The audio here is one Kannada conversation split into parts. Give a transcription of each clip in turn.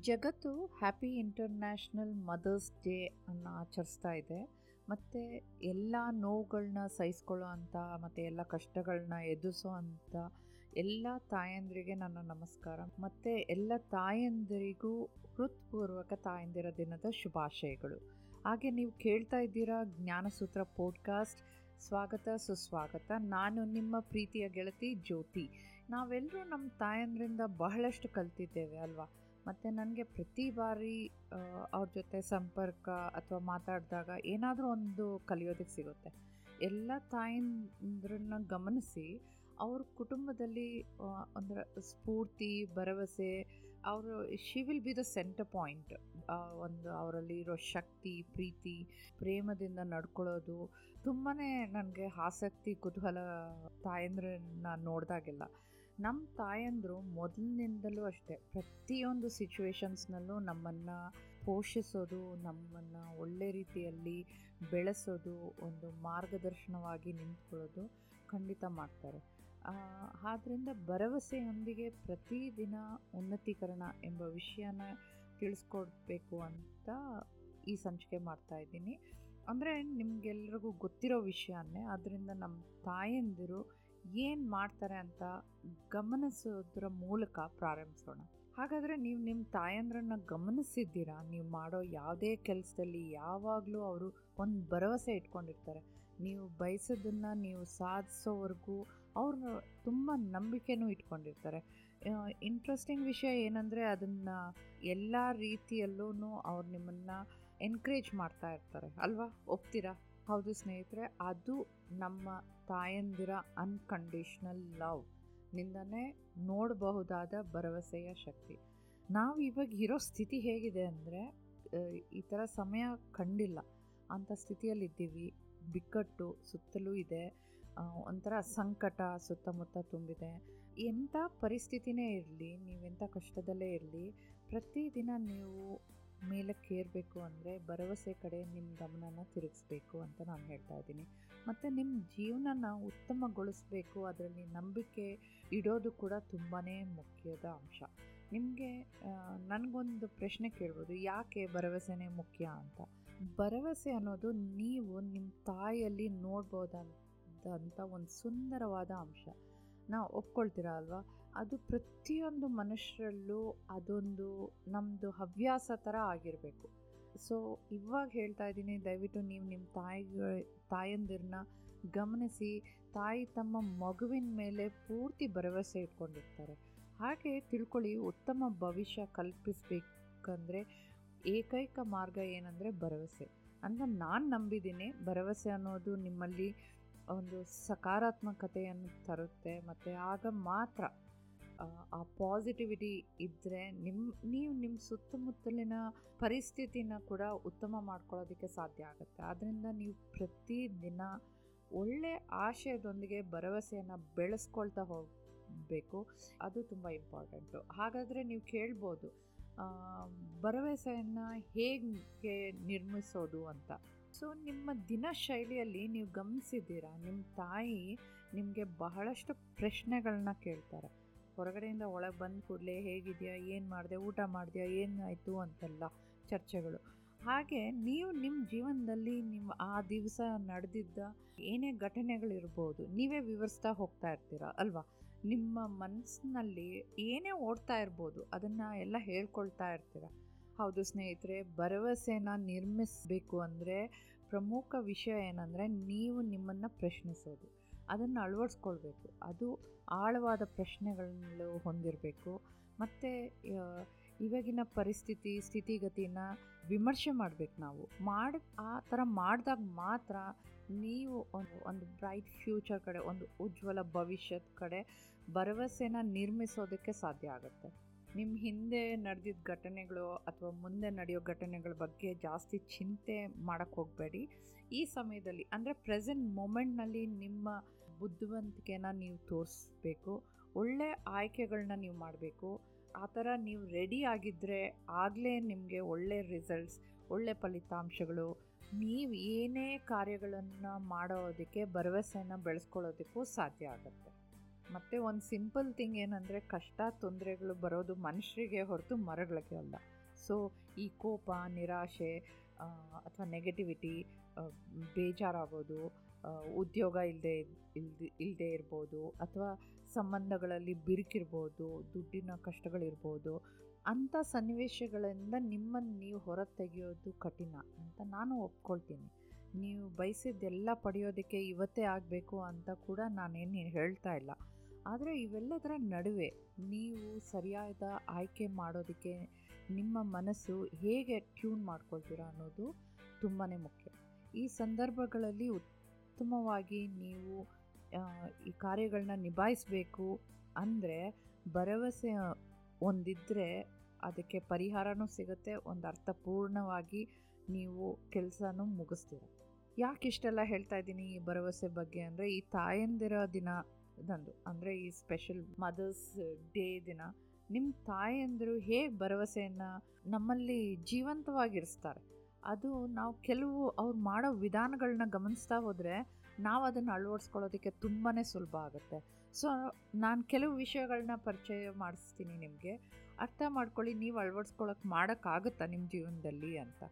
ಜಗತ್ತು ಹ್ಯಾಪಿ ಇಂಟರ್ನ್ಯಾಷನಲ್ ಮದರ್ಸ್ ಡೇ ಅನ್ನು ಆಚರಿಸ್ತಾ ಇದೆ. ಮತ್ತು ಎಲ್ಲ ನೋವುಗಳನ್ನ ಸಹಿಸ್ಕೊಳ್ಳೋ ಅಂಥ ಮತ್ತು ಎಲ್ಲ ಕಷ್ಟಗಳನ್ನ ಎದುರಿಸೋ ಅಂಥ ಎಲ್ಲ ತಾಯಂದಿರಿಗೆ ನನ್ನ ನಮಸ್ಕಾರ. ಮತ್ತು ಎಲ್ಲ ತಾಯಂದಿರಿಗೂ ಹೃತ್ಪೂರ್ವಕ ತಾಯಂದಿರ ದಿನದ ಶುಭಾಶಯಗಳು. ಹಾಗೆ ನೀವು ಕೇಳ್ತಾ ಇದ್ದೀರಾ ಜ್ಞಾನಸೂತ್ರ ಪೋಡ್ಕಾಸ್ಟ್. ಸ್ವಾಗತ, ಸುಸ್ವಾಗತ. ನಾನು ನಿಮ್ಮ ಪ್ರೀತಿಯ ಗೆಳತಿ ಜ್ಯೋತಿ. ನಾವೆಲ್ಲರೂ ನಮ್ಮ ತಾಯಂದ್ರಿಂದ ಬಹಳಷ್ಟು ಕಲ್ತಿದ್ದೇವೆ, ಅಲ್ವಾ? ಮತ್ತು ನನಗೆ ಪ್ರತಿ ಬಾರಿ ಅವ್ರ ಜೊತೆ ಸಂಪರ್ಕ ಅಥವಾ ಮಾತಾಡಿದಾಗ ಏನಾದರೂ ಒಂದು ಕಲಿಯೋದಕ್ಕೆ ಸಿಗುತ್ತೆ. ಎಲ್ಲ ತಾಯಂದ್ರನ್ನ ಗಮನಿಸಿ, ಅವ್ರ ಕುಟುಂಬದಲ್ಲಿ ಅಂದರೆ ಸ್ಫೂರ್ತಿ, ಭರವಸೆ, ಅವರು she will be the centre point ಒಂದು ಅವರಲ್ಲಿ ಇರೋ ಶಕ್ತಿ, ಪ್ರೀತಿ, ಪ್ರೇಮದಿಂದ ನಡ್ಕೊಳ್ಳೋದು ತುಂಬಾ ನನಗೆ ಆಸಕ್ತಿ, ಕುತೂಹಲ ತಾಯಂದ್ರನ್ನ ನೋಡಿದಾಗೆಲ್ಲ. ನಮ್ಮ ತಾಯಂದರು ಮೊದಲಿನಿಂದಲೂ ಅಷ್ಟೇ, ಪ್ರತಿಯೊಂದು ಸಿಚುವೇಶನ್ಸ್ನಲ್ಲೂ ನಮ್ಮನ್ನು ಪೋಷಿಸೋದು, ನಮ್ಮನ್ನು ಒಳ್ಳೆ ರೀತಿಯಲ್ಲಿ ಬೆಳೆಸೋದು, ಒಂದು ಮಾರ್ಗದರ್ಶನವಾಗಿ ನಿಂತ್ಕೊಳ್ಳೋದು ಖಂಡಿತ ಮಾಡ್ತಾರೆ. ಆದ್ದರಿಂದ ಭರವಸೆಯೊಂದಿಗೆ ಪ್ರತಿದಿನ ಉನ್ನತೀಕರಣ ಎಂಬ ವಿಷಯನ ತಿಳಿಸ್ಕೊಡ್ಬೇಕು ಅಂತ ಈ ಸಂಚಿಕೆ ಮಾಡ್ತಾ ಇದ್ದೀನಿ. ಅಂದರೆ ನಿಮಗೆಲ್ರಿಗೂ ಗೊತ್ತಿರೋ ವಿಷಯನೇ ಆದ್ದರಿಂದ ನಮ್ಮ ತಾಯಂದಿರು ಏನು ಮಾಡ್ತಾರೆ ಅಂತ ಗಮನಿಸೋದ್ರ ಮೂಲಕ ಪ್ರಾರಂಭಿಸೋಣ. ಹಾಗಾದರೆ ನೀವು ನಿಮ್ಮ ತಾಯಂದ್ರನ್ನ ಗಮನಿಸಿದ್ದೀರಾ? ನೀವು ಮಾಡೋ ಯಾವುದೇ ಕೆಲಸದಲ್ಲಿ ಯಾವಾಗಲೂ ಅವರು ಒಂದು ಭರವಸೆ ಇಟ್ಕೊಂಡಿರ್ತಾರೆ. ನೀವು ಬಯಸೋದನ್ನು ನೀವು ಸಾಧಿಸೋವರೆಗೂ ಅವರು ತುಂಬ ನಂಬಿಕೆನೂ ಇಟ್ಕೊಂಡಿರ್ತಾರೆ. ಇಂಟ್ರೆಸ್ಟಿಂಗ್ ವಿಷಯ ಏನಂದರೆ ಅದನ್ನು ಎಲ್ಲ ರೀತಿಯಲ್ಲೂ ಅವ್ರು ನಿಮ್ಮನ್ನು ಎನ್ಕರೇಜ್ ಮಾಡ್ತಾ ಇರ್ತಾರೆ. ಅಲ್ವಾ? ಒಪ್ತೀರಾ? ಹೌದು ಸ್ನೇಹಿತರೆ, ಅದು ನಮ್ಮ ತಾಯಂದಿರ ಅನ್ಕಂಡೀಷ್ನಲ್ ಲವ್ ನಿಂದನೇ ನೋಡಬಹುದಾದ ಭರವಸೆಯ ಶಕ್ತಿ. ನಾವು ಇವಾಗ ಇರೋ ಸ್ಥಿತಿ ಹೇಗಿದೆ ಅಂದರೆ ಈ ಥರ ಸಮಯ ಕಂಡಿಲ್ಲ. ಅಂಥ ಸ್ಥಿತಿಯಲ್ಲಿದ್ದೀವಿ. ಬಿಕ್ಕಟ್ಟು, ಸುತ್ತಲೂ ಇದೆ. ಒಂಥರ ಸಂಕಟ, ಸುತ್ತಮುತ್ತ ತುಂಬಿದೆ. ಎಂಥ ಪರಿಸ್ಥಿತಿನೇ ಇರಲಿ, ನೀವೆಂಥ ಕಷ್ಟದಲ್ಲೇ ಇರಲಿ, ಪ್ರತಿದಿನ ನೀವು ಮೇಲಕ್ಕೇರಬೇಕು ಅಂದರೆ ಭರವಸೆ ಕಡೆ ನಿಮ್ಮ ಗಮನನ ತಿರುಗಿಸ್ಬೇಕು ಅಂತ ನಾನು ಹೇಳ್ತಾ ಇದ್ದೀನಿ. ಮತ್ತು ನಿಮ್ಮ ಜೀವನನ ಉತ್ತಮಗೊಳಿಸ್ಬೇಕು ಅದರಲ್ಲಿ ನಂಬಿಕೆ ಇಡೋದು ಕೂಡ ತುಂಬಾ ಮುಖ್ಯದ ಅಂಶ. ನಿಮಗೆ ನನಗೊಂದು ಪ್ರಶ್ನೆ ಕೇಳ್ಬೋದು, ಯಾಕೆ ಭರವಸೆನೇ ಮುಖ್ಯ ಅಂತ? ಭರವಸೆ ಅನ್ನೋದು ನೀವು ನಿಮ್ಮ ತಾಯಿಯಲ್ಲಿ ನೋಡ್ಬೋದಂತ ಒಂದು ಸುಂದರವಾದ ಅಂಶ. ನಾವು ಒಪ್ಕೊಳ್ತೀರಾ ಅಲ್ವಾ? ಅದು ಪ್ರತಿಯೊಂದು ಮನುಷ್ಯರಲ್ಲೂ ಅದೊಂದು ನಮ್ಮದು ಹವ್ಯಾಸ ಥರ ಆಗಿರಬೇಕು. ಸೊ ಇವಾಗ ಹೇಳ್ತಾ ಇದ್ದೀನಿ, ದಯವಿಟ್ಟು ನೀವು ನಿಮ್ಮ ತಾಯಿ ತಾಯಂದಿರನ್ನ ಗಮನಿಸಿ. ತಾಯಿ ತಮ್ಮ ಮಗುವಿನ ಮೇಲೆ ಪೂರ್ತಿ ಭರವಸೆ ಇಟ್ಕೊಂಡಿರ್ತಾರೆ. ಹಾಗೆ ತಿಳ್ಕೊಳ್ಳಿ, ಉತ್ತಮ ಭವಿಷ್ಯ ಕಲ್ಪಿಸ್ಬೇಕಂದ್ರೆ ಏಕೈಕ ಮಾರ್ಗ ಏನಂದರೆ ಭರವಸೆ. ಅಂತ ನಾನು ನಂಬಿದ್ದೀನಿ. ಭರವಸೆ ಅನ್ನೋದು ನಿಮ್ಮಲ್ಲಿ ಒಂದು ಸಕಾರಾತ್ಮಕತೆಯನ್ನು ತರುತ್ತೆ ಮತ್ತು ಆಗ ಮಾತ್ರ, ಆ ಪಾಸಿಟಿವಿಟಿ ಇದ್ದರೆ ನಿಮ್ಮ ನೀವು ನಿಮ್ಮ ಸುತ್ತಮುತ್ತಲಿನ ಪರಿಸ್ಥಿತಿನ ಕೂಡ ಉತ್ತಮ ಮಾಡ್ಕೊಳ್ಳೋದಕ್ಕೆ ಸಾಧ್ಯ ಆಗುತ್ತೆ. ಆದ್ದರಿಂದ ನೀವು ಪ್ರತಿದಿನ ಒಳ್ಳೆ ಆಶಯದೊಂದಿಗೆ ಭರವಸೆಯನ್ನು ಬೆಳೆಸ್ಕೊಳ್ತಾ ಹೋಗಬೇಕು. ಅದು ತುಂಬ ಇಂಪಾರ್ಟೆಂಟು ಹಾಗಾದರೆ ನೀವು ಕೇಳ್ಬೋದು ಭರವಸೆಯನ್ನು ಹೇಗೆ ನಿರ್ಮಿಸೋದು ಅಂತ? ಸೊ, ನಿಮ್ಮ ದಿನ ಶೈಲಿಯಲ್ಲಿ ನೀವು ಗಮನಿಸಿದ್ದೀರಾ? ನಿಮ್ಮ ತಾಯಿ ನಿಮಗೆ ಬಹಳಷ್ಟು ಪ್ರಶ್ನೆಗಳನ್ನ ಕೇಳ್ತಾರೆ. ಹೊರಗಡೆಯಿಂದ ಒಳಗೆ ಬಂದ ಕೂಡಲೇ ಹೇಗಿದೆಯಾ? ಏನು ಮಾಡಿದೆ? ಊಟ ಮಾಡಿದೆಯಾ? ಏನಾಯಿತು ಅಂತೆಲ್ಲ ಚರ್ಚೆಗಳು. ಹಾಗೆ ನೀವು ನಿಮ್ಮ ಜೀವನದಲ್ಲಿ ನಿಮ್ಮ ಆ ದಿವಸ ನಡೆದಿದ್ದ ಏನೇ ಘಟನೆಗಳಿರ್ಬೋದು, ನೀವೇ ವಿವರಿಸ್ತಾ ಹೋಗ್ತಾ ಇರ್ತೀರ? ಅಲ್ವಾ? ನಿಮ್ಮ ಮನಸ್ಸಿನಲ್ಲಿ ಏನೇ ಓಡ್ತಾ ಇರ್ಬೋದು, ಅದನ್ನು ಎಲ್ಲ ಹೇಳ್ಕೊಳ್ತಾ ಇರ್ತೀರ? ಹೌದು ಸ್ನೇಹಿತರೆ, ಭರವಸೆನ ನಿರ್ಮಿಸಬೇಕು ಅಂದರೆ ಪ್ರಮುಖ ವಿಷಯ ಏನಂದರೆ ನೀವು ನಿಮ್ಮನ್ನು ಪ್ರಶ್ನಿಸೋದು, ಅದನ್ನು ಅಳವಡಿಸ್ಕೊಳ್ಬೇಕು. ಅದು ಆಳವಾದ ಪ್ರಶ್ನೆಗಳನ್ನು ಹೊಂದಿರಬೇಕು. ಮತ್ತು ಇವಾಗಿನ ಪರಿಸ್ಥಿತಿ, ಸ್ಥಿತಿಗತಿನ ವಿಮರ್ಶೆ ಮಾಡಬೇಕು ನಾವು. ಮಾಡಿ, ಆ ಥರ ಮಾಡಿದಾಗ ಮಾತ್ರ ನೀವು ಒಂದು ಒಂದು ಬ್ರೈಟ್ ಫ್ಯೂಚರ್ ಕಡೆ, ಒಂದು ಉಜ್ವಲ ಭವಿಷ್ಯದ ಕಡೆ ಭರವಸೆನ ನಿರ್ಮಿಸೋದಕ್ಕೆ ಸಾಧ್ಯ ಆಗುತ್ತೆ. ನಿಮ್ಮ ಹಿಂದೆ ನಡೆದಿದ್ದ ಘಟನೆಗಳು ಅಥವಾ ಮುಂದೆ ನಡೆಯೋ ಘಟನೆಗಳ ಬಗ್ಗೆ ಜಾಸ್ತಿ ಚಿಂತೆ ಮಾಡೋಕ್ಕೆ ಹೋಗಬೇಡಿ. ಈ ಸಮಯದಲ್ಲಿ, ಅಂದರೆ ಪ್ರೆಸೆಂಟ್ ಮೂಮೆಂಟ್ನಲ್ಲಿ ನಿಮ್ಮ ಬುದ್ಧಿವಂತಿಕೆನ ನೀವು ತೋರಿಸ್ಬೇಕು, ಒಳ್ಳೆ ಆಯ್ಕೆಗಳನ್ನ ನೀವು ಮಾಡಬೇಕು. ಆ ಥರ ನೀವು ರೆಡಿ ಆಗಿದ್ದರೆ ಆಗಲೇ ನಿಮಗೆ ಒಳ್ಳೆ ರಿಸಲ್ಟ್ಸ್, ಒಳ್ಳೆ ಫಲಿತಾಂಶಗಳು, ನೀವು ಏನೇ ಕಾರ್ಯಗಳನ್ನು ಮಾಡೋದಕ್ಕೆ ಭರವಸೆಯನ್ನು ಬೆಳೆಸ್ಕೊಳ್ಳೋದಕ್ಕೂ ಸಾಧ್ಯ ಆಗುತ್ತೆ. ಮತ್ತು ಒಂದು ಸಿಂಪಲ್ ಥಿಂಗ್ ಏನಂದರೆ ಕಷ್ಟ ತೊಂದರೆಗಳು ಬರೋದು ಮನುಷ್ಯರಿಗೆ ಹೊರತು ಮರಗಳಿಗೆ ಅಲ್ಲ. ಸೊ ಈ ಕೋಪ, ನಿರಾಶೆ ಅಥವಾ ನೆಗೆಟಿವಿಟಿ ಬೇಜಾರಾಗೋದು ಉದ್ಯೋಗ ಇಲ್ಲದೆ ಇಲ್ದೆ ಇಲ್ಲದೆ ಇರ್ಬೋದು, ಅಥವಾ ಸಂಬಂಧಗಳಲ್ಲಿ ಬಿರುಕಿರ್ಬೋದು, ದುಡ್ಡಿನ ಕಷ್ಟಗಳಿರ್ಬೋದು, ಅಂಥ ಸನ್ನಿವೇಶಗಳಿಂದ ನಿಮ್ಮನ್ನು ನೀವು ಹೊರ ತೆಗೆಯೋದು ಕಠಿಣ ಅಂತ ನಾನು ಒಪ್ಕೊಳ್ತೀನಿ. ನೀವು ಬಯಸಿದ್ದೆಲ್ಲ ಪಡೆಯೋದಕ್ಕೆ ಇವತ್ತೇ ಆಗಬೇಕು ಅಂತ ಕೂಡ ನಾನೇನು ಹೇಳ್ತಾ ಇಲ್ಲ. ಆದರೆ ಇವೆಲ್ಲದರ ನಡುವೆ ನೀವು ಸರಿಯಾದ ಆಯ್ಕೆ ಮಾಡೋದಕ್ಕೆ ನಿಮ್ಮ ಮನಸ್ಸು ಹೇಗೆ ಟ್ಯೂನ್ ಮಾಡ್ಕೊಳ್ತೀರಾ ಅನ್ನೋದು ತುಂಬಾ ಮುಖ್ಯ. ಈ ಸಂದರ್ಭಗಳಲ್ಲಿ ಉತ್ತಮವಾಗಿ ನೀವು ಈ ಕಾರ್ಯಗಳನ್ನ ನಿಭಾಯಿಸಬೇಕು ಅಂದರೆ ಭರವಸೆ ಒಂದಿದ್ದರೆ ಅದಕ್ಕೆ ಪರಿಹಾರನೂ ಸಿಗುತ್ತೆ, ಒಂದು ಅರ್ಥಪೂರ್ಣವಾಗಿ ನೀವು ಕೆಲಸನೂ ಮುಗಿಸ್ತೀರ. ಯಾಕೆ ಇಷ್ಟೆಲ್ಲ ಹೇಳ್ತಾ ಇದ್ದೀನಿ ಈ ಭರವಸೆ ಬಗ್ಗೆ ಅಂದರೆ ಈ ತಾಯಂದಿರ ದಿನ ದಂದು ಅಂದರೆ ಈ ಸ್ಪೆಷಲ್ ಮದರ್ಸ್ ಡೇ ದಿನ ನಿಮ್ಮ ತಾಯಂದಿರು ಹೇಗೆ ಭರವಸೆಯನ್ನು ನಮ್ಮಲ್ಲಿ ಜೀವಂತವಾಗಿರಿಸ್ತಾರೆ. ಅದು ನಾವು ಕೆಲವು ಅವ್ರು ಮಾಡೋ ವಿಧಾನಗಳನ್ನ ಗಮನಿಸ್ತಾ ಹೋದರೆ ನಾವು ಅದನ್ನು ಅಳವಡಿಸ್ಕೊಳ್ಳೋದಕ್ಕೆ ತುಂಬಾ ಸುಲಭ ಆಗುತ್ತೆ. ಸೊ ನಾನು ಕೆಲವು ವಿಷಯಗಳನ್ನ ಪರಿಚಯ ಮಾಡಿಸ್ತೀನಿ ನಿಮಗೆ. ಅರ್ಥ ಮಾಡ್ಕೊಳ್ಳಿ, ನೀವು ಅಳವಡಿಸ್ಕೊಳ್ಳೋಕೆ ಮಾಡೋಕ್ಕಾಗುತ್ತಾ ನಿಮ್ಮ ಜೀವನದಲ್ಲಿ ಅಂತ.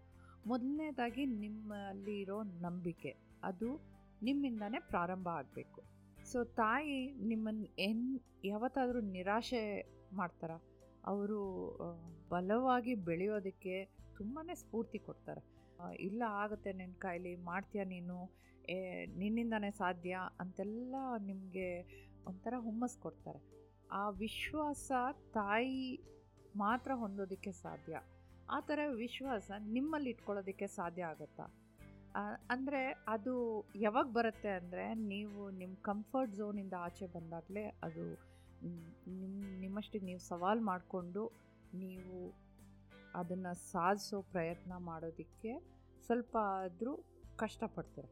ಮೊದಲನೇದಾಗಿ ನಿಮ್ಮಲ್ಲಿ ಇರೋ ನಂಬಿಕೆ, ಅದು ನಿಮ್ಮಿಂದನೇ ಪ್ರಾರಂಭ ಆಗಬೇಕು. ಸೊ ತಾಯಿ ನಿಮ್ಮನ್ನು ಎನ್, ಯಾವತ್ತಾದರೂ ನಿರಾಶೆ ಮಾಡ್ತಾರ? ಅವರು ಬಲವಾಗಿ ಬೆಳೆಯೋದಕ್ಕೆ ತುಂಬಾ ಸ್ಫೂರ್ತಿ ಕೊಡ್ತಾರೆ. ಇಲ್ಲ ಆಗುತ್ತೆ ನಿನ್ನ ಕಾಯಿಲೆ, ಮಾಡ್ತೀಯ ನೀನು? ನಿನ್ನಿಂದನೇ ಸಾಧ್ಯ? ಅಂತೆಲ್ಲ ನಿಮಗೆ ಒಂಥರ ಹುಮ್ಮಸ್ ಕೊಡ್ತಾರೆ. ಆ ವಿಶ್ವಾಸ ತಾಯಿ ಮಾತ್ರ ಹೊಂದೋದಕ್ಕೆ ಸಾಧ್ಯ. ಆ ಥರ ವಿಶ್ವಾಸ ನಿಮ್ಮಲ್ಲಿ ಇಟ್ಕೊಳ್ಳೋದಕ್ಕೆ ಸಾಧ್ಯ ಆಗುತ್ತಾ? ಅಂದರೆ ಅದು ಯಾವಾಗ ಬರುತ್ತೆ ಅಂದರೆ ನೀವು ನಿಮ್ಮ ಕಂಫರ್ಟ್ ಝೋನಿಂದ ಆಚೆ ಬಂದಾಗಲೇ ಅದು ನಿಮ್ಮ ನಿಮ್ಮಷ್ಟಿಗೆ ನೀವು ಸವಾಲು ಮಾಡಿಕೊಂಡು ನೀವು ಅದನ್ನು ಸಾಧಿಸೋ ಪ್ರಯತ್ನ ಮಾಡೋದಕ್ಕೆ ಸ್ವಲ್ಪ ಆದರೂ ಕಷ್ಟಪಡ್ತೀರ.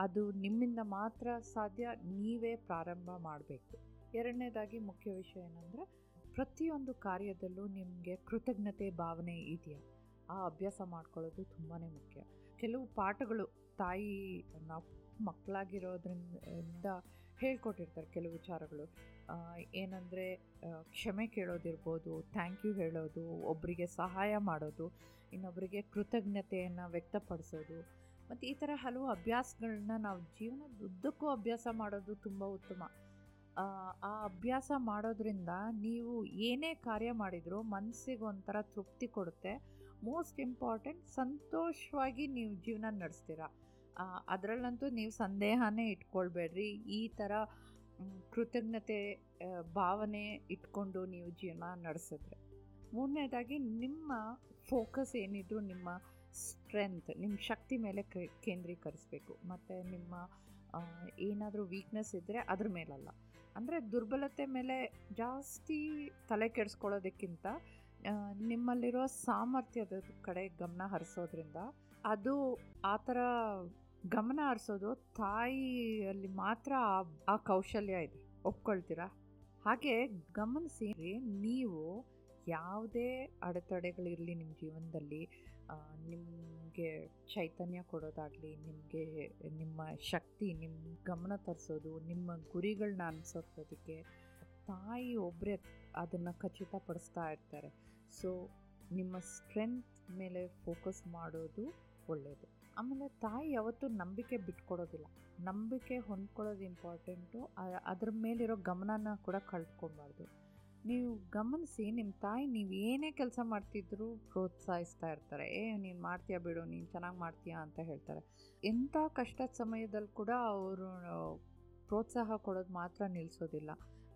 ಅದು ನಿಮ್ಮಿಂದ ಮಾತ್ರ ಸಾಧ್ಯ, ನೀವೇ ಪ್ರಾರಂಭ ಮಾಡಬೇಕು. ಎರಡನೇದಾಗಿ ಮುಖ್ಯ ವಿಷಯ ಏನಂದರೆ ಪ್ರತಿಯೊಂದು ಕಾರ್ಯದಲ್ಲೂ ನಿಮಗೆ ಕೃತಜ್ಞತೆ ಭಾವನೆ ಇದೆಯಾ? ಆ ಅಭ್ಯಾಸ ಮಾಡ್ಕೊಳ್ಳೋದು ತುಂಬಾ ಮುಖ್ಯ. ಕೆಲವು ಪಾಠಗಳು ತಾಯಿ ನಾವು ಮಕ್ಕಳಾಗಿರೋದ್ರಿಂದ ಹೇಳ್ಕೊಟ್ಟಿರ್ತಾರೆ ಕೆಲವು ವಿಚಾರಗಳು. ಏನಂದರೆ ಕ್ಷಮೆ ಕೇಳೋದಿರ್ಬೋದು ಥ್ಯಾಂಕ್ ಯು ಹೇಳೋದು ಒಬ್ಬರಿಗೆ ಸಹಾಯ ಮಾಡೋದು ಇನ್ನೊಬ್ಬರಿಗೆ ಕೃತಜ್ಞತೆಯನ್ನು ವ್ಯಕ್ತಪಡಿಸೋದು. ಮತ್ತು ಈ ಥರ ಹಲವು ಅಭ್ಯಾಸಗಳನ್ನ ನಾವು ಜೀವನದ ಉದ್ದಕ್ಕೂ ಅಭ್ಯಾಸ ಮಾಡೋದು ತುಂಬ ಉತ್ತಮ. ಆ, ಅಭ್ಯಾಸ ಮಾಡೋದ್ರಿಂದ ನೀವು ಏನೇ ಕಾರ್ಯ ಮಾಡಿದರೂ ಮನಸ್ಸಿಗೆ ಒಂಥರ ತೃಪ್ತಿ ಕೊಡುತ್ತೆ. ಮೋಸ್ಟ್ ಇಂಪಾರ್ಟೆಂಟ್ ಸಂತೋಷವಾಗಿ ನೀವು ಜೀವನ ನಡೆಸ್ತೀರ. ಅದರಲ್ಲಂತೂ ನೀವು ಸಂದೇಹನೇ ಇಟ್ಕೊಳ್ಬೇಡ್ರಿ. ಈ ಥರ ಕೃತಜ್ಞತೆ ಭಾವನೆ ಇಟ್ಕೊಂಡು ನೀವು ಜೀವನ ನಡೆಸಿದ್ರೆ. ಮೂರನೇದಾಗಿ ನಿಮ್ಮ ಫೋಕಸ್ ಏನಿದ್ರು ನಿಮ್ಮ ಸ್ಟ್ರೆಂತ್, ನಿಮ್ಮ ಶಕ್ತಿ ಮೇಲೆ ಕೇಂದ್ರೀಕರಿಸಬೇಕು. ಮತ್ತು ನಿಮ್ಮ ಏನಾದರೂ ವೀಕ್ನೆಸ್ ಇದ್ದರೆ ಅದ್ರ ಮೇಲಲ್ಲ. ಅಂದರೆ ದುರ್ಬಲತೆ ಮೇಲೆ ಜಾಸ್ತಿ ತಲೆ ಕೆಡಿಸ್ಕೊಳ್ಳೋದಕ್ಕಿಂತ ನಿಮ್ಮಲ್ಲಿರೋ ಸಾಮರ್ಥ್ಯದ ಕಡೆ ಗಮನ ಹರಿಸೋದ್ರಿಂದ ಅದು ಆ ಥರ ಗಮನ ಹರಿಸೋದು ತಾಯಿಯಲ್ಲಿ ಮಾತ್ರ ಆ- ಕೌಶಲ್ಯ ಇದೆ. ಒಪ್ಕೊಳ್ತೀರಾ? ಹಾಗೆ ಗಮನಿಸಿ ನೀವು ಯಾವುದೇ ಅಡೆತಡೆಗಳಿರಲಿ ನಿಮ್ಮ ಜೀವನದಲ್ಲಿ ನಿಮಗೆ ಚೈತನ್ಯ ಕೊಡೋದಾಗಲಿ, ನಿಮಗೆ ನಿಮ್ಮ ಶಕ್ತಿ, ನಿಮ್ಮ ಗಮನ ತರಿಸೋದು, ನಿಮ್ಮ ಗುರಿಗಳನ್ನ ಅನುಸರಿಸೋದಕ್ಕೆ ತಾಯಿ ಒಬ್ಬರೇ ಅದನ್ನು ಖಚಿತಪಡಿಸ್ತಾ ಇರ್ತಾರೆ. ಸೊ ನಿಮ್ಮ ಸ್ಟ್ರೆಂತ್ ಮೇಲೆ ಫೋಕಸ್ ಮಾಡೋದು ಒಳ್ಳೆಯದು ಆಮೇಲೆ ತಾಯಿ ಯಾವತ್ತೂ ನಂಬಿಕೆ ಬಿಟ್ಕೊಡೋದಿಲ್ಲ. ನಂಬಿಕೆ ಹೊಂದ್ಕೊಳ್ಳೋದು ಇಂಪಾರ್ಟೆಂಟು ಅದ್ರ ಮೇಲಿರೋ ಗಮನನ ಕೂಡ ಕಳ್ಕೊಬಾರ್ದು. ನೀವು ಗಮನಿಸಿ ನಿಮ್ಮ ತಾಯಿ ನೀವು ಏನೇ ಕೆಲಸ ಮಾಡ್ತಿದ್ರೂ ಪ್ರೋತ್ಸಾಹಿಸ್ತಾ ಇರ್ತಾರೆ. ಏ, ನೀನು ಮಾಡ್ತೀಯಾ ಬಿಡು, ನೀನು ಚೆನ್ನಾಗಿ ಮಾಡ್ತೀಯಾ? ಅಂತ ಹೇಳ್ತಾರೆ. ಎಂಥ ಕಷ್ಟದ ಸಮಯದಲ್ಲಿ ಕೂಡ ಅವರು ಪ್ರೋತ್ಸಾಹ ಕೊಡೋದು ಮಾತ್ರ ನಿಲ್ಲಿಸೋದಿಲ್ಲ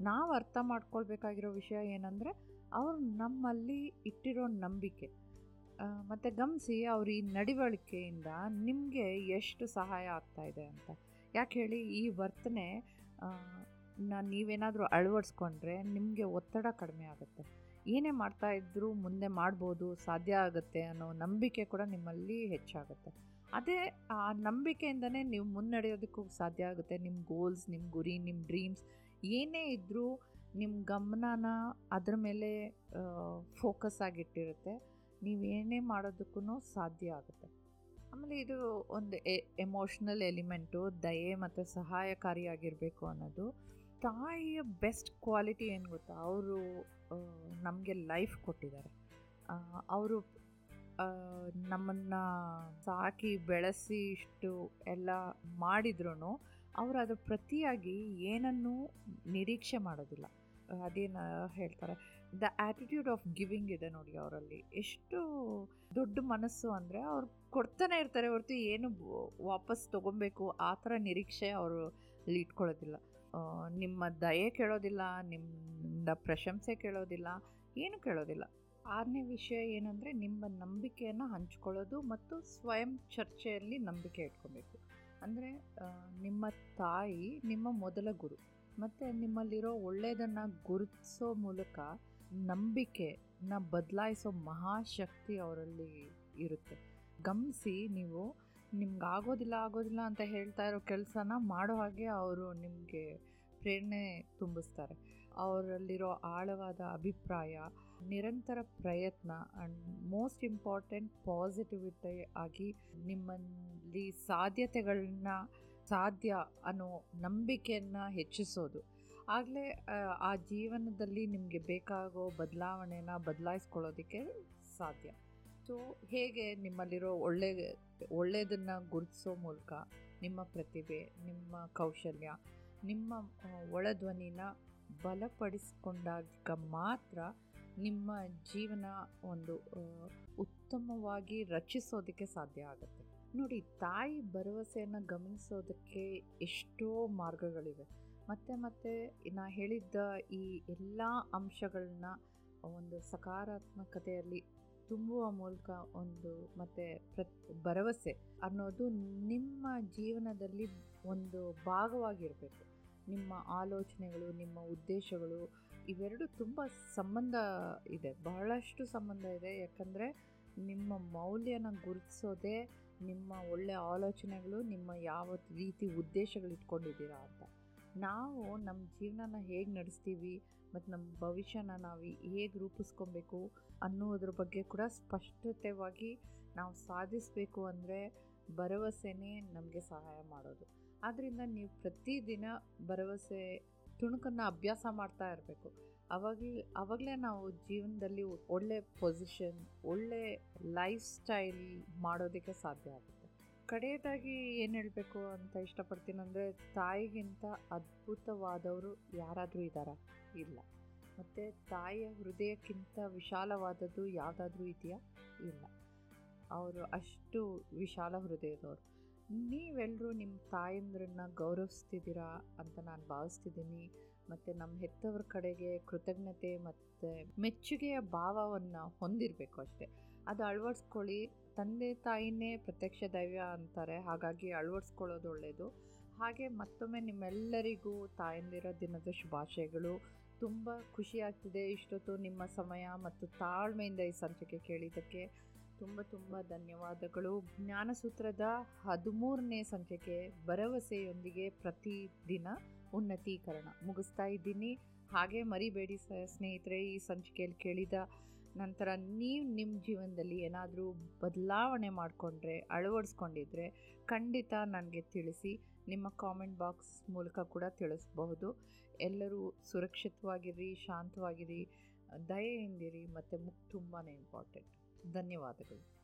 ನಾವು ಅರ್ಥ ಮಾಡ್ಕೊಳ್ಬೇಕಾಗಿರೋ ವಿಷಯ ಏನಂದರೆ, ಅವರು ನಮ್ಮಲ್ಲಿ ಇಟ್ಟಿರೋ ನಂಬಿಕೆ. ಮತ್ತು ಗಮನಿಸಿ ಅವ್ರ ಈ ನಡವಳಿಕೆಯಿಂದ ನಿಮಗೆ ಎಷ್ಟು ಸಹಾಯ ಆಗ್ತಾಯಿದೆ ಅಂತ. ಯಾಕೆ ಹೇಳಿ, ಈ ವರ್ತನೆ ನಾನು ನೀವೇನಾದರೂ ಅಳವಡಿಸ್ಕೊಂಡ್ರೆ ನಿಮಗೆ ಒತ್ತಡ ಕಡಿಮೆ ಆಗುತ್ತೆ. ಏನೇ ಮಾಡ್ತಾ ಇದ್ದರೂ ಮುಂದೆ ಮಾಡ್ಬೋದು, ಸಾಧ್ಯ ಆಗುತ್ತೆ ಅನ್ನೋ ನಂಬಿಕೆ ಕೂಡ ನಿಮ್ಮಲ್ಲಿ ಹೆಚ್ಚಾಗುತ್ತೆ. ಅದೇ, ಆ ನಂಬಿಕೆಯಿಂದನೇ ನೀವು ಮುನ್ನಡೆಯೋದಕ್ಕೂ ಸಾಧ್ಯ ಆಗುತ್ತೆ. ನಿಮ್ಮ ಗೋಲ್ಸ್ ನಿಮ್ಮ ಗುರಿ ನಿಮ್ಮ ಡ್ರೀಮ್ಸ್ ಏನೇ ಇದ್ದರೂ ನಿಮ್ಮ ಗಮನನ ಅದ್ರ ಮೇಲೆ ಫೋಕಸ್ ಆಗಿಟ್ಟಿರುತ್ತೆ. ನೀವು ಏನೇ ಮಾಡೋದಕ್ಕೂ ಸಾಧ್ಯ ಆಗುತ್ತೆ. ಆಮೇಲೆ ಇದು ಒಂದು ಎ ಎಮೋಷ್ನಲ್ ಎಲಿಮೆಂಟು ದಯೆ ಮತ್ತು ಸಹಾಯಕಾರಿಯಾಗಿರಬೇಕು ಅನ್ನೋದು. ತಾಯಿಯ ಬೆಸ್ಟ್ ಕ್ವಾಲಿಟಿ ಏನು ಗೊತ್ತಾ? ಅವರು ನಮಗೆ ಲೈಫ್ ಕೊಟ್ಟಿದ್ದಾರೆ. ಅವರು ನಮ್ಮನ್ನು ಸಾಕಿ ಬೆಳೆಸಿ ಇಷ್ಟು ಎಲ್ಲ ಮಾಡಿದ್ರು ಅವರು ಅದು ಪ್ರತಿಯಾಗಿ ಏನನ್ನೂ ನಿರೀಕ್ಷೆ ಮಾಡೋದಿಲ್ಲ. ಅದೇನು ಹೇಳ್ತಾರೆ, ದ ಆ್ಯಟಿಟ್ಯೂಡ್ ಆಫ್ ಗಿವಿಂಗ್ ಇದೆ ನೋಡಿ ಅವರಲ್ಲಿ. ಎಷ್ಟು ದೊಡ್ಡ ಮನಸ್ಸು ಅಂದರೆ ಅವ್ರು ಕೊಡ್ತಾನೆ ಇರ್ತಾರೆ ಹೊರತು ಏನು ವಾಪಸ್ ತೊಗೊಬೇಕು ಆ ಥರ ನಿರೀಕ್ಷೆ ಅವರು ಇಟ್ಕೊಳ್ಳೋದಿಲ್ಲ. ನಿಮ್ಮ ದಯೆ ಕೇಳೋದಿಲ್ಲ, ನಿಮ್ಮಿಂದ ಪ್ರಶಂಸೆ ಕೇಳೋದಿಲ್ಲ, ಏನು ಕೇಳೋದಿಲ್ಲ. ಆರನೇ ವಿಷಯ ಏನಂದರೆ ನಿಮ್ಮ ನಂಬಿಕೆಯನ್ನು ಹಂಚ್ಕೊಳ್ಳೋದು ಮತ್ತು ಸ್ವಯಂ ಚರ್ಚೆಯಲ್ಲಿ ನಂಬಿಕೆ ಇಟ್ಕೊಬೇಕು. ಅಂದರೆ ನಿಮ್ಮ ತಾಯಿ ನಿಮ್ಮ ಮೊದಲ ಗುರು. ಮತ್ತು ನಿಮ್ಮಲ್ಲಿರೋ ಒಳ್ಳೆಯದನ್ನು ಗುರುತಿಸೋ ಮೂಲಕ ನಂಬಿಕೆನ ಬದಲಾಯಿಸೋ ಮಹಾಶಕ್ತಿ ಅವರಲ್ಲಿ ಇರುತ್ತೆ. ಗಮನಿಸಿ ನೀವು ನಿಮ್ಗೆ ಆಗೋದಿಲ್ಲ ಆಗೋದಿಲ್ಲ ಅಂತ ಹೇಳ್ತಾ ಇರೋ ಕೆಲಸನ ಮಾಡೋ ಹಾಗೆ ಅವರು ನಿಮಗೆ ಪ್ರೇರಣೆ ತುಂಬಿಸ್ತಾರೆ. ಅವರಲ್ಲಿರೋ ಆಳವಾದ ಅಭಿಪ್ರಾಯ, ನಿರಂತರ ಪ್ರಯತ್ನ ಆ್ಯಂಡ್ ಮೋಸ್ಟ್ ಇಂಪಾರ್ಟೆಂಟ್ ಪಾಸಿಟಿವಿಟಿ ಆಗಿ ನಿಮ್ಮಲ್ಲಿ ಸಾಧ್ಯತೆಗಳನ್ನ ಸಾಧ್ಯ ಅನ್ನೋ ನಂಬಿಕೆಯನ್ನು ಹೆಚ್ಚಿಸೋದು. ಆಗಲೇ, ಆ ಜೀವನದಲ್ಲಿ ನಿಮಗೆ ಬೇಕಾಗೋ ಬದಲಾವಣೆನ ಬದಲಾಯಿಸ್ಕೊಳ್ಳೋದಕ್ಕೆ ಸಾಧ್ಯ. ಸೊ ಹೇಗೆ ನಿಮ್ಮಲ್ಲಿರೋ ಒಳ್ಳೆ, ಒಳ್ಳೆಯದನ್ನು ಗುರುತಿಸೋ ಮೂಲಕ ನಿಮ್ಮ ಪ್ರತಿಭೆ, ನಿಮ್ಮ ಕೌಶಲ್ಯ, ನಿಮ್ಮ ಒಳಧ್ವನಿನ ಬಲಪಡಿಸಿಕೊಂಡಾಗ ಮಾತ್ರ ನಿಮ್ಮ ಜೀವನ ಒಂದು ಉತ್ತಮವಾಗಿ ರಚಿಸೋದಕ್ಕೆ ಸಾಧ್ಯ ಆಗುತ್ತೆ. ನೋಡಿ, ತಾಯಿ ಭರವಸೆಯನ್ನು ಗಮನಿಸೋದಕ್ಕೆ ಎಷ್ಟೋ ಮಾರ್ಗಗಳಿವೆ. ಮತ್ತೆ ಮತ್ತೆ ನಾ ಹೇಳಿದ್ದ ಈ ಎಲ್ಲ ಅಂಶಗಳನ್ನ ಒಂದು ಸಕಾರಾತ್ಮಕತೆಯಲ್ಲಿ ತುಂಬುವ ಮೂಲಕ ಒಂದು ಮತ್ತು ಪ್ರತ್, ಭರವಸೆ ಅನ್ನೋದು ನಿಮ್ಮ ಜೀವನದಲ್ಲಿ ಒಂದು ಭಾಗವಾಗಿರಬೇಕು. ನಿಮ್ಮ ಆಲೋಚನೆಗಳು, ನಿಮ್ಮ ಉದ್ದೇಶಗಳು ಇವೆರಡು ತುಂಬ ಸಂಬಂಧ ಇದೆ. ಬಹಳಷ್ಟು ಸಂಬಂಧ ಇದೆ. ಯಾಕಂದರೆ ನಿಮ್ಮ ಮೌಲ್ಯನ ಗುರುತಿಸೋದೇ ನಿಮ್ಮ ಒಳ್ಳೆಯ ಆಲೋಚನೆಗಳು, ನಿಮ್ಮ ಯಾವ ರೀತಿ ಉದ್ದೇಶಗಳು ಇಟ್ಕೊಂಡಿದ್ದೀರಾ ಅಂತ. ನಾವು ನಮ್ಮ ಜೀವನನ ಹೇಗೆ ನಡೆಸ್ತೀವಿ ಮತ್ತು ನಮ್ಮ ಭವಿಷ್ಯನ ನಾವು ಹೇಗೆ ರೂಪಿಸ್ಕೊಬೇಕು ಅನ್ನೋದ್ರ ಬಗ್ಗೆ ಕೂಡ ಸ್ಪಷ್ಟತೆವಾಗಿ ನಾವು ಸಾಧಿಸಬೇಕು ಅಂದರೆ ಭರವಸೆನೇ ನಮಗೆ ಸಹಾಯ ಮಾಡೋದು. ಆದ್ದರಿಂದ ನೀವು ಪ್ರತಿದಿನ ಭರವಸೆ, ತುಣುಕನ್ನು ಅಭ್ಯಾಸ ಮಾಡ್ತಾ ಇರಬೇಕು. ಅವಾಗಲೇ ಆವಾಗಲೇ ನಾವು ಜೀವನದಲ್ಲಿ ಒಳ್ಳೆ ಪೊಸಿಷನ್ ಒಳ್ಳೆ ಲೈಫ್ ಸ್ಟೈಲ್ ಮಾಡೋದಕ್ಕೆ ಸಾಧ್ಯ ಆಗುತ್ತೆ. ಕಡೆಯದಾಗಿ ಏನು ಹೇಳಬೇಕು ಅಂತ ಇಷ್ಟಪಡ್ತೀನಿ ಅಂದರೆ, ತಾಯಿಗಿಂತ ಅದ್ಭುತವಾದವರು ಯಾರಾದರೂ ಇದ್ದಾರಾ? ಇಲ್ಲ. ಮತ್ತು ತಾಯಿಯ ಹೃದಯಕ್ಕಿಂತ ವಿಶಾಲವಾದದ್ದು ಯಾವುದಾದ್ರೂ ಇದೆಯಾ? ಇಲ್ಲ. ಅವರು ಅಷ್ಟು ವಿಶಾಲ ಹೃದಯದವರು. ನೀವೆಲ್ಲರೂ ನಿಮ್ಮ ತಾಯಂದ್ರನ್ನ ಗೌರವಿಸ್ತಿದ್ದೀರಾ ಅಂತ ನಾನು ಭಾವಿಸ್ತಿದ್ದೀನಿ. ಮತ್ತು ನಮ್ಮ ಹೆತ್ತವ್ರ ಕಡೆಗೆ ಕೃತಜ್ಞತೆ ಮತ್ತು ಮೆಚ್ಚುಗೆಯ ಭಾವವನ್ನು ಹೊಂದಿರಬೇಕು ಅಷ್ಟೇ. ಅದು ಅಳವಡಿಸ್ಕೊಳ್ಳಿ. ತಂದೆ ತಾಯಿನೇ ಪ್ರತ್ಯಕ್ಷ ದೈವ ಅಂತಾರೆ. ಹಾಗಾಗಿ ಅಳವಡಿಸ್ಕೊಳ್ಳೋದು ಒಳ್ಳೆಯದು ಹಾಗೆ ಮತ್ತೊಮ್ಮೆ ನಿಮ್ಮೆಲ್ಲರಿಗೂ ತಾಯಂದಿರ ದಿನದ ಶುಭಾಶಯಗಳು. ತುಂಬ ಖುಷಿಯಾಗ್ತಿದೆ ಇಷ್ಟೊತ್ತು ನಿಮ್ಮ ಸಮಯ ಮತ್ತು ತಾಳ್ಮೆಯಿಂದ ಈ ಸಂಚಿಕೆ ಕೇಳಿದ್ದಕ್ಕೆ. ತುಂಬ ತುಂಬ ಧನ್ಯವಾದಗಳು. ಜ್ಞಾನಸೂತ್ರದ ಹದಿಮೂರನೇ ಸಂಚಿಕೆ ಭರವಸೆಯೊಂದಿಗೆ ಪ್ರತಿದಿನ ಉನ್ನತೀಕರಣ ಮುಗಿಸ್ತಾ ಇದ್ದೀನಿ. ಹಾಗೆ ಮರಿಬೇಡಿ ಸ್ನೇಹಿತರೆ, ಈ ಸಂಚಿಕೆಯಲ್ಲಿ ಕೇಳಿದ ನಂತರ ನೀವು ನಿಮ್ಮ ಜೀವನದಲ್ಲಿ ಏನಾದರೂ ಬದಲಾವಣೆ ಮಾಡಿಕೊಂಡ್ರೆ, ಅಳವಡಿಸ್ಕೊಂಡಿದ್ರೆ ಖಂಡಿತ ನನಗೆ ತಿಳಿಸಿ. ನಿಮ್ಮ ಕಾಮೆಂಟ್ ಬಾಕ್ಸ್ ಮೂಲಕ ಕೂಡ ತಿಳಿಸಬಹುದು. ಎಲ್ಲರೂ ಸುರಕ್ಷಿತವಾಗಿರಿ, ಶಾಂತವಾಗಿರಿ, ದಯೆಯಿಂದಿರಿ, ಮತ್ತು ಮುಖ ತುಂಬಾ ಇಂಪಾರ್ಟೆಂಟ್. ಧನ್ಯವಾದಗಳು.